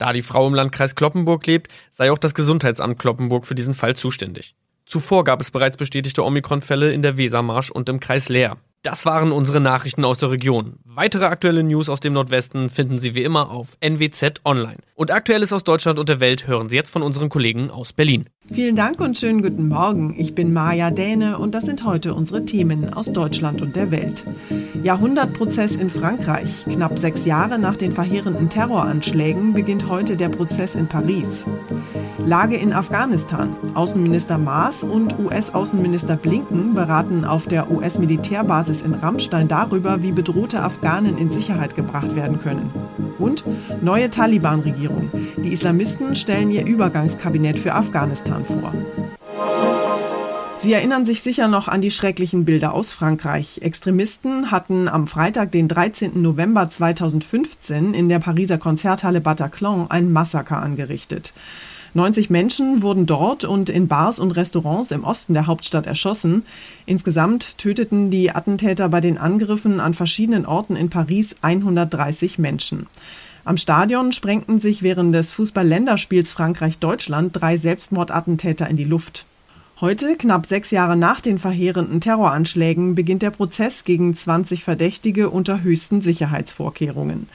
Da die Frau im Landkreis Kloppenburg lebt, sei auch das Gesundheitsamt Kloppenburg für diesen Fall zuständig. Zuvor gab es bereits bestätigte Omikron-Fälle in der Wesermarsch und im Kreis Leer. Das waren unsere Nachrichten aus der Region. Weitere aktuelle News aus dem Nordwesten finden Sie wie immer auf NWZ Online. Und Aktuelles aus Deutschland und der Welt hören Sie jetzt von unseren Kollegen aus Berlin. Vielen Dank und schönen guten Morgen. Ich bin Maja Däne und das sind heute unsere Themen aus Deutschland und der Welt. Jahrhundertprozess in Frankreich. Knapp sechs Jahre nach den verheerenden Terroranschlägen beginnt heute der Prozess in Paris. Lage in Afghanistan. Außenminister Maas und US-Außenminister Blinken beraten auf der US-Militärbasis in Rammstein darüber, wie bedrohte Afghanen in Sicherheit gebracht werden können. Und neue Taliban-Regierung. Die Islamisten stellen ihr Übergangskabinett für Afghanistan vor. Sie erinnern sich sicher noch an die schrecklichen Bilder aus Frankreich. Extremisten hatten am Freitag, den 13. November 2015, in der Pariser Konzerthalle Bataclan ein Massaker angerichtet. 90 Menschen wurden dort und in Bars und Restaurants im Osten der Hauptstadt erschossen. Insgesamt töteten die Attentäter bei den Angriffen an verschiedenen Orten in Paris 130 Menschen. Am Stadion sprengten sich während des Fußball-Länderspiels Frankreich-Deutschland drei Selbstmordattentäter in die Luft. Heute, knapp sechs Jahre nach den verheerenden Terroranschlägen, beginnt der Prozess gegen 20 Verdächtige unter höchsten Sicherheitsvorkehrungen.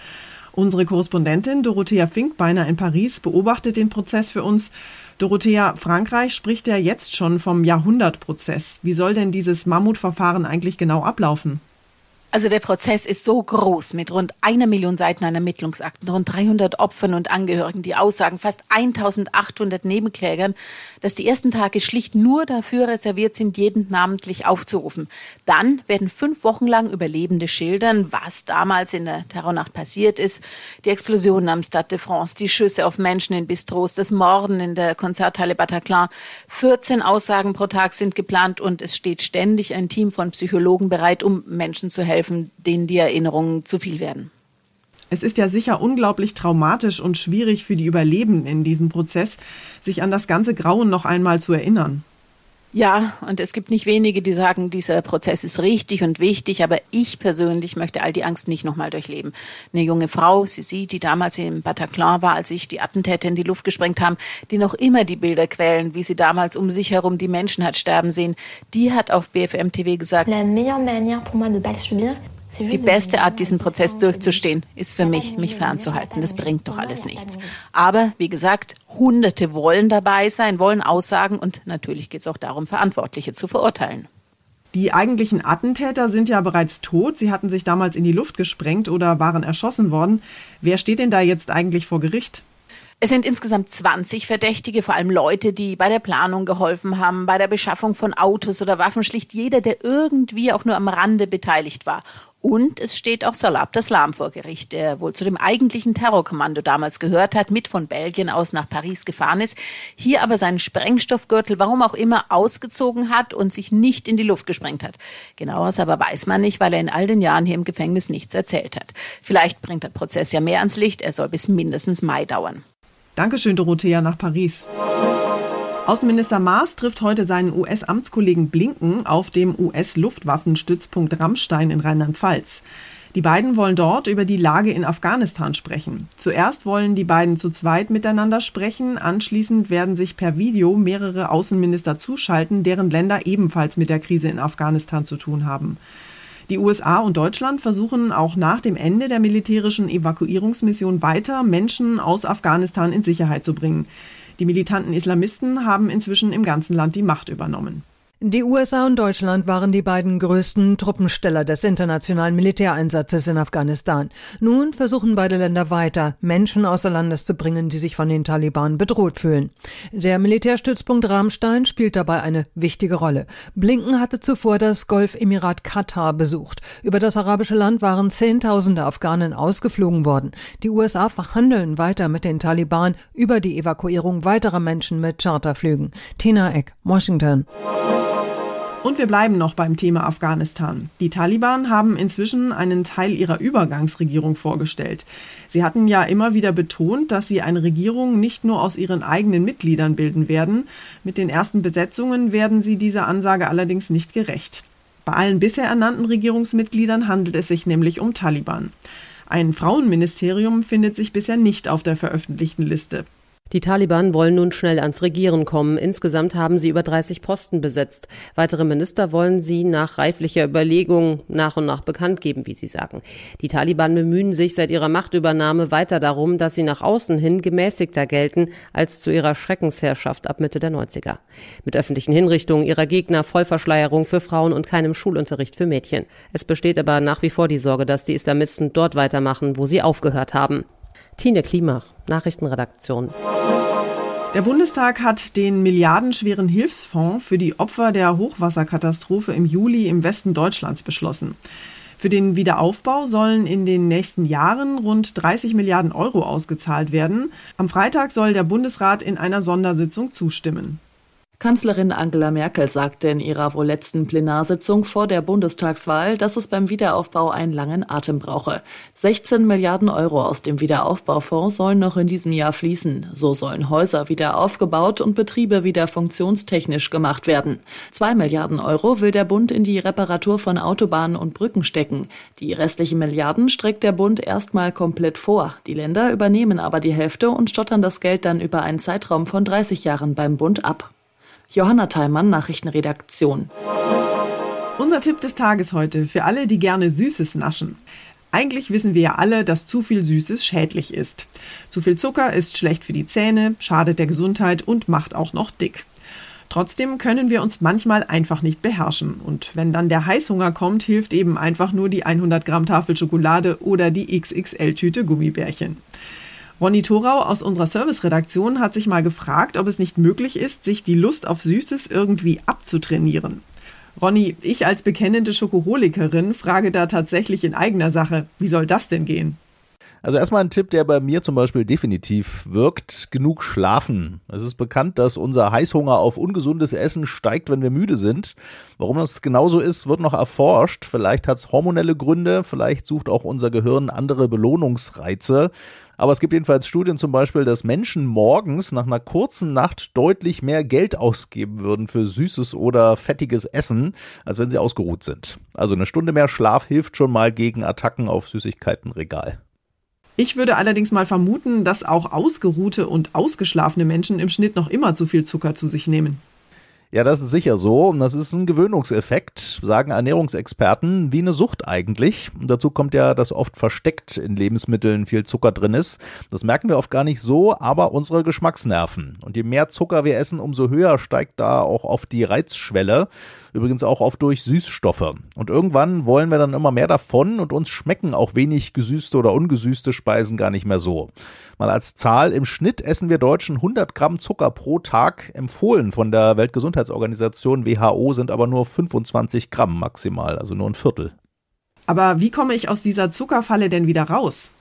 Unsere Korrespondentin Dorothea Finkbeiner in Paris beobachtet den Prozess für uns. Dorothea, Frankreich spricht ja jetzt schon vom Jahrhundertprozess. Wie soll denn dieses Mammutverfahren eigentlich genau ablaufen? Also der Prozess ist so groß mit rund einer Million Seiten an Ermittlungsakten, rund 300 Opfern und Angehörigen, die Aussagen, fast 1800 Nebenklägern, dass die ersten Tage schlicht nur dafür reserviert sind, jeden namentlich aufzurufen. Dann werden fünf Wochen lang Überlebende schildern, was damals in der Terrornacht passiert ist. Die Explosionen am Stade de France, die Schüsse auf Menschen in Bistros, das Morden in der Konzerthalle Bataclan. 14 Aussagen pro Tag sind geplant und es steht ständig ein Team von Psychologen bereit, um Menschen zu helfen helfen, denen die Erinnerungen zu viel werden. Es ist ja sicher unglaublich traumatisch und schwierig für die Überlebenden in diesem Prozess, sich an das ganze Grauen noch einmal zu erinnern. Ja, und es gibt nicht wenige, die sagen, dieser Prozess ist richtig und wichtig, aber ich persönlich möchte all die Angst nicht nochmal durchleben. Eine junge Frau, Susi, die damals im Bataclan war, als sich die Attentäter in die Luft gesprengt haben, die noch immer die Bilder quälen, wie sie damals um sich herum die Menschen hat sterben sehen, die hat auf BFM TV gesagt, La meilleure manière pour moi de pas subir, die beste Art, diesen Prozess durchzustehen, ist für mich, mich fernzuhalten. Das bringt doch alles nichts. Aber wie gesagt, Hunderte wollen dabei sein, wollen Aussagen und natürlich geht es auch darum, Verantwortliche zu verurteilen. Die eigentlichen Attentäter sind ja bereits tot. Sie hatten sich damals in die Luft gesprengt oder waren erschossen worden. Wer steht denn da jetzt eigentlich vor Gericht? Es sind insgesamt 20 Verdächtige, vor allem Leute, die bei der Planung geholfen haben, bei der Beschaffung von Autos oder Waffen, schlicht jeder, der irgendwie auch nur am Rande beteiligt war. Und es steht auch Salah Abdeslam vor Gericht, der wohl zu dem eigentlichen Terrorkommando damals gehört hat, mit von Belgien aus nach Paris gefahren ist, hier aber seinen Sprengstoffgürtel, warum auch immer, ausgezogen hat und sich nicht in die Luft gesprengt hat. Genaueres aber weiß man nicht, weil er in all den Jahren hier im Gefängnis nichts erzählt hat. Vielleicht bringt der Prozess ja mehr ans Licht. Er soll bis mindestens Mai dauern. Dankeschön, Dorothea, nach Paris. Außenminister Maas trifft heute seinen US-Amtskollegen Blinken auf dem US-Luftwaffenstützpunkt Rammstein in Rheinland-Pfalz. Die beiden wollen dort über die Lage in Afghanistan sprechen. Zuerst wollen die beiden zu zweit miteinander sprechen, anschließend werden sich per Video mehrere Außenminister zuschalten, deren Länder ebenfalls mit der Krise in Afghanistan zu tun haben. Die USA und Deutschland versuchen auch nach dem Ende der militärischen Evakuierungsmission weiter, Menschen aus Afghanistan in Sicherheit zu bringen. Die militanten Islamisten haben inzwischen im ganzen Land die Macht übernommen. Die USA und Deutschland waren die beiden größten Truppensteller des internationalen Militäreinsatzes in Afghanistan. Nun versuchen beide Länder weiter, Menschen außer Landes zu bringen, die sich von den Taliban bedroht fühlen. Der Militärstützpunkt Ramstein spielt dabei eine wichtige Rolle. Blinken hatte zuvor das Golfemirat Katar besucht. Über das arabische Land waren Zehntausende Afghanen ausgeflogen worden. Die USA verhandeln weiter mit den Taliban über die Evakuierung weiterer Menschen mit Charterflügen. Tina Eck, Washington. Und wir bleiben noch beim Thema Afghanistan. Die Taliban haben inzwischen einen Teil ihrer Übergangsregierung vorgestellt. Sie hatten ja immer wieder betont, dass sie eine Regierung nicht nur aus ihren eigenen Mitgliedern bilden werden. Mit den ersten Besetzungen werden sie dieser Ansage allerdings nicht gerecht. Bei allen bisher ernannten Regierungsmitgliedern handelt es sich nämlich um Taliban. Ein Frauenministerium findet sich bisher nicht auf der veröffentlichten Liste. Die Taliban wollen nun schnell ans Regieren kommen. Insgesamt haben sie über 30 Posten besetzt. Weitere Minister wollen sie nach reiflicher Überlegung nach und nach bekannt geben, wie sie sagen. Die Taliban bemühen sich seit ihrer Machtübernahme weiter darum, dass sie nach außen hin gemäßigter gelten als zu ihrer Schreckensherrschaft ab Mitte der 90er. Mit öffentlichen Hinrichtungen ihrer Gegner, Vollverschleierung für Frauen und keinem Schulunterricht für Mädchen. Es besteht aber nach wie vor die Sorge, dass die Islamisten dort weitermachen, wo sie aufgehört haben. Tine Klimach, Nachrichtenredaktion. Der Bundestag hat den milliardenschweren Hilfsfonds für die Opfer der Hochwasserkatastrophe im Juli im Westen Deutschlands beschlossen. Für den Wiederaufbau sollen in den nächsten Jahren rund 30 Milliarden Euro ausgezahlt werden. Am Freitag soll der Bundesrat in einer Sondersitzung zustimmen. Kanzlerin Angela Merkel sagte in ihrer wohl letzten Plenarsitzung vor der Bundestagswahl, dass es beim Wiederaufbau einen langen Atem brauche. 16 Milliarden Euro aus dem Wiederaufbaufonds sollen noch in diesem Jahr fließen. So sollen Häuser wieder aufgebaut und Betriebe wieder funktionstechnisch gemacht werden. Zwei Milliarden Euro will der Bund in die Reparatur von Autobahnen und Brücken stecken. Die restlichen Milliarden streckt der Bund erstmal komplett vor. Die Länder übernehmen aber die Hälfte und stottern das Geld dann über einen Zeitraum von 30 Jahren beim Bund ab. Johanna Theimann, Nachrichtenredaktion. Unser Tipp des Tages heute für alle, die gerne Süßes naschen. Eigentlich wissen wir ja alle, dass zu viel Süßes schädlich ist. Zu viel Zucker ist schlecht für die Zähne, schadet der Gesundheit und macht auch noch dick. Trotzdem können wir uns manchmal einfach nicht beherrschen. Und wenn dann der Heißhunger kommt, hilft eben einfach nur die 100 Gramm Tafel Schokolade oder die XXL-Tüte Gummibärchen. Ronny Thorau aus unserer Serviceredaktion hat sich mal gefragt, ob es nicht möglich ist, sich die Lust auf Süßes irgendwie abzutrainieren. Ronny, ich als bekennende Schokoholikerin frage da tatsächlich in eigener Sache, wie soll das denn gehen? Also erstmal ein Tipp, der bei mir zum Beispiel definitiv wirkt, genug schlafen. Es ist bekannt, dass unser Heißhunger auf ungesundes Essen steigt, wenn wir müde sind. Warum das genauso ist, wird noch erforscht. Vielleicht hat es hormonelle Gründe, vielleicht sucht auch unser Gehirn andere Belohnungsreize. Aber es gibt jedenfalls Studien zum Beispiel, dass Menschen morgens nach einer kurzen Nacht deutlich mehr Geld ausgeben würden für süßes oder fettiges Essen, als wenn sie ausgeruht sind. Also eine Stunde mehr Schlaf hilft schon mal gegen Attacken auf Süßigkeitenregal. Ich würde allerdings mal vermuten, dass auch ausgeruhte und ausgeschlafene Menschen im Schnitt noch immer zu viel Zucker zu sich nehmen. Ja, das ist sicher so. Und das ist ein Gewöhnungseffekt, sagen Ernährungsexperten, wie eine Sucht eigentlich. Und dazu kommt ja, dass oft versteckt in Lebensmitteln viel Zucker drin ist. Das merken wir oft gar nicht so, aber unsere Geschmacksnerven. Und je mehr Zucker wir essen, umso höher steigt da auch oft die Reizschwelle. Übrigens auch oft durch Süßstoffe. Und irgendwann wollen wir dann immer mehr davon und uns schmecken auch wenig gesüßte oder ungesüßte Speisen gar nicht mehr so. Mal als Zahl, im Schnitt essen wir Deutschen 100 Gramm Zucker pro Tag. Empfohlen von der Weltgesundheitsorganisation WHO sind aber nur 25 Gramm maximal, also nur ein Viertel. Aber wie komme ich aus dieser Zuckerfalle denn wieder raus?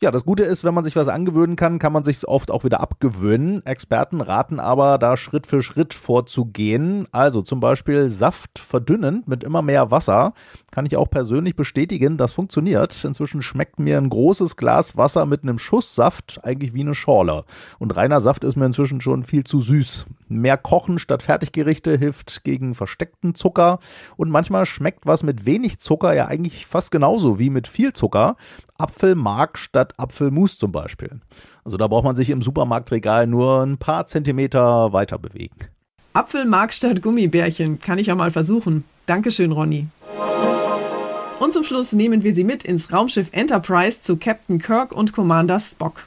Ja, das Gute ist, wenn man sich was angewöhnen kann, kann man sich oft auch wieder abgewöhnen. Experten raten aber, da Schritt für Schritt vorzugehen. Also zum Beispiel Saft verdünnen mit immer mehr Wasser. Kann ich auch persönlich bestätigen, das funktioniert. Inzwischen schmeckt mir ein großes Glas Wasser mit einem Schuss Saft eigentlich wie eine Schorle. Und reiner Saft ist mir inzwischen schon viel zu süß. Mehr Kochen statt Fertiggerichte hilft gegen versteckten Zucker. Und manchmal schmeckt was mit wenig Zucker ja eigentlich fast genauso wie mit viel Zucker. Apfelmark statt Apfelmus zum Beispiel. Also da braucht man sich im Supermarktregal nur ein paar Zentimeter weiter bewegen. Apfelmark statt Gummibärchen kann ich ja mal versuchen. Dankeschön, Ronny. Und zum Schluss nehmen wir Sie mit ins Raumschiff Enterprise zu Captain Kirk und Commander Spock.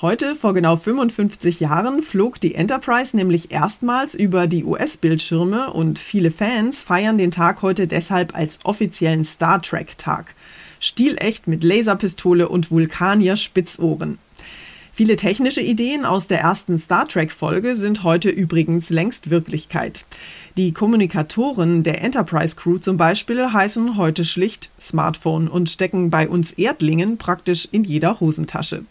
Heute, vor genau 55 Jahren, flog die Enterprise nämlich erstmals über die US-Bildschirme und viele Fans feiern den Tag heute deshalb als offiziellen Star Trek-Tag stilecht mit Laserpistole und Vulkanier-Spitzohren. Viele technische Ideen aus der ersten Star Trek-Folge sind heute übrigens längst Wirklichkeit. Die Kommunikatoren der Enterprise Crew zum Beispiel heißen heute schlicht Smartphone und stecken bei uns Erdlingen praktisch in jeder Hosentasche.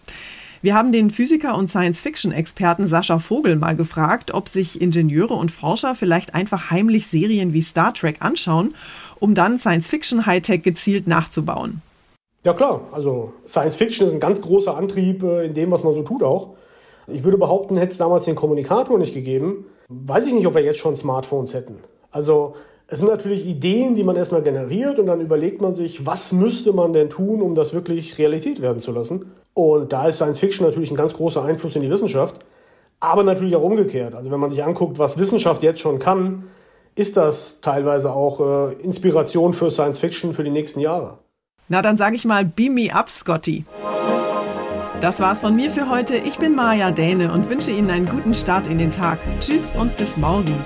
Wir haben den Physiker und Science-Fiction-Experten Sascha Vogel mal gefragt, ob sich Ingenieure und Forscher vielleicht einfach heimlich Serien wie Star Trek anschauen um dann Science-Fiction-Hightech gezielt nachzubauen. Ja klar, also Science-Fiction ist ein ganz großer Antrieb äh, in dem, was man so tut auch. Ich würde behaupten, hätte es damals den Kommunikator nicht gegeben, weiß ich nicht, ob wir jetzt schon Smartphones hätten. Also es sind natürlich Ideen, die man erstmal generiert und dann überlegt man sich, was müsste man denn tun, um das wirklich Realität werden zu lassen. Und da ist Science Fiction natürlich ein ganz großer Einfluss in die Wissenschaft, aber natürlich auch umgekehrt. Also wenn man sich anguckt, was Wissenschaft jetzt schon kann, ist das teilweise auch äh, Inspiration für Science Fiction für die nächsten Jahre. Na, dann sage ich mal, beam me up, Scotty. Das war's von mir für heute. Ich bin Maja Däne und wünsche Ihnen einen guten Start in den Tag. Tschüss und bis morgen.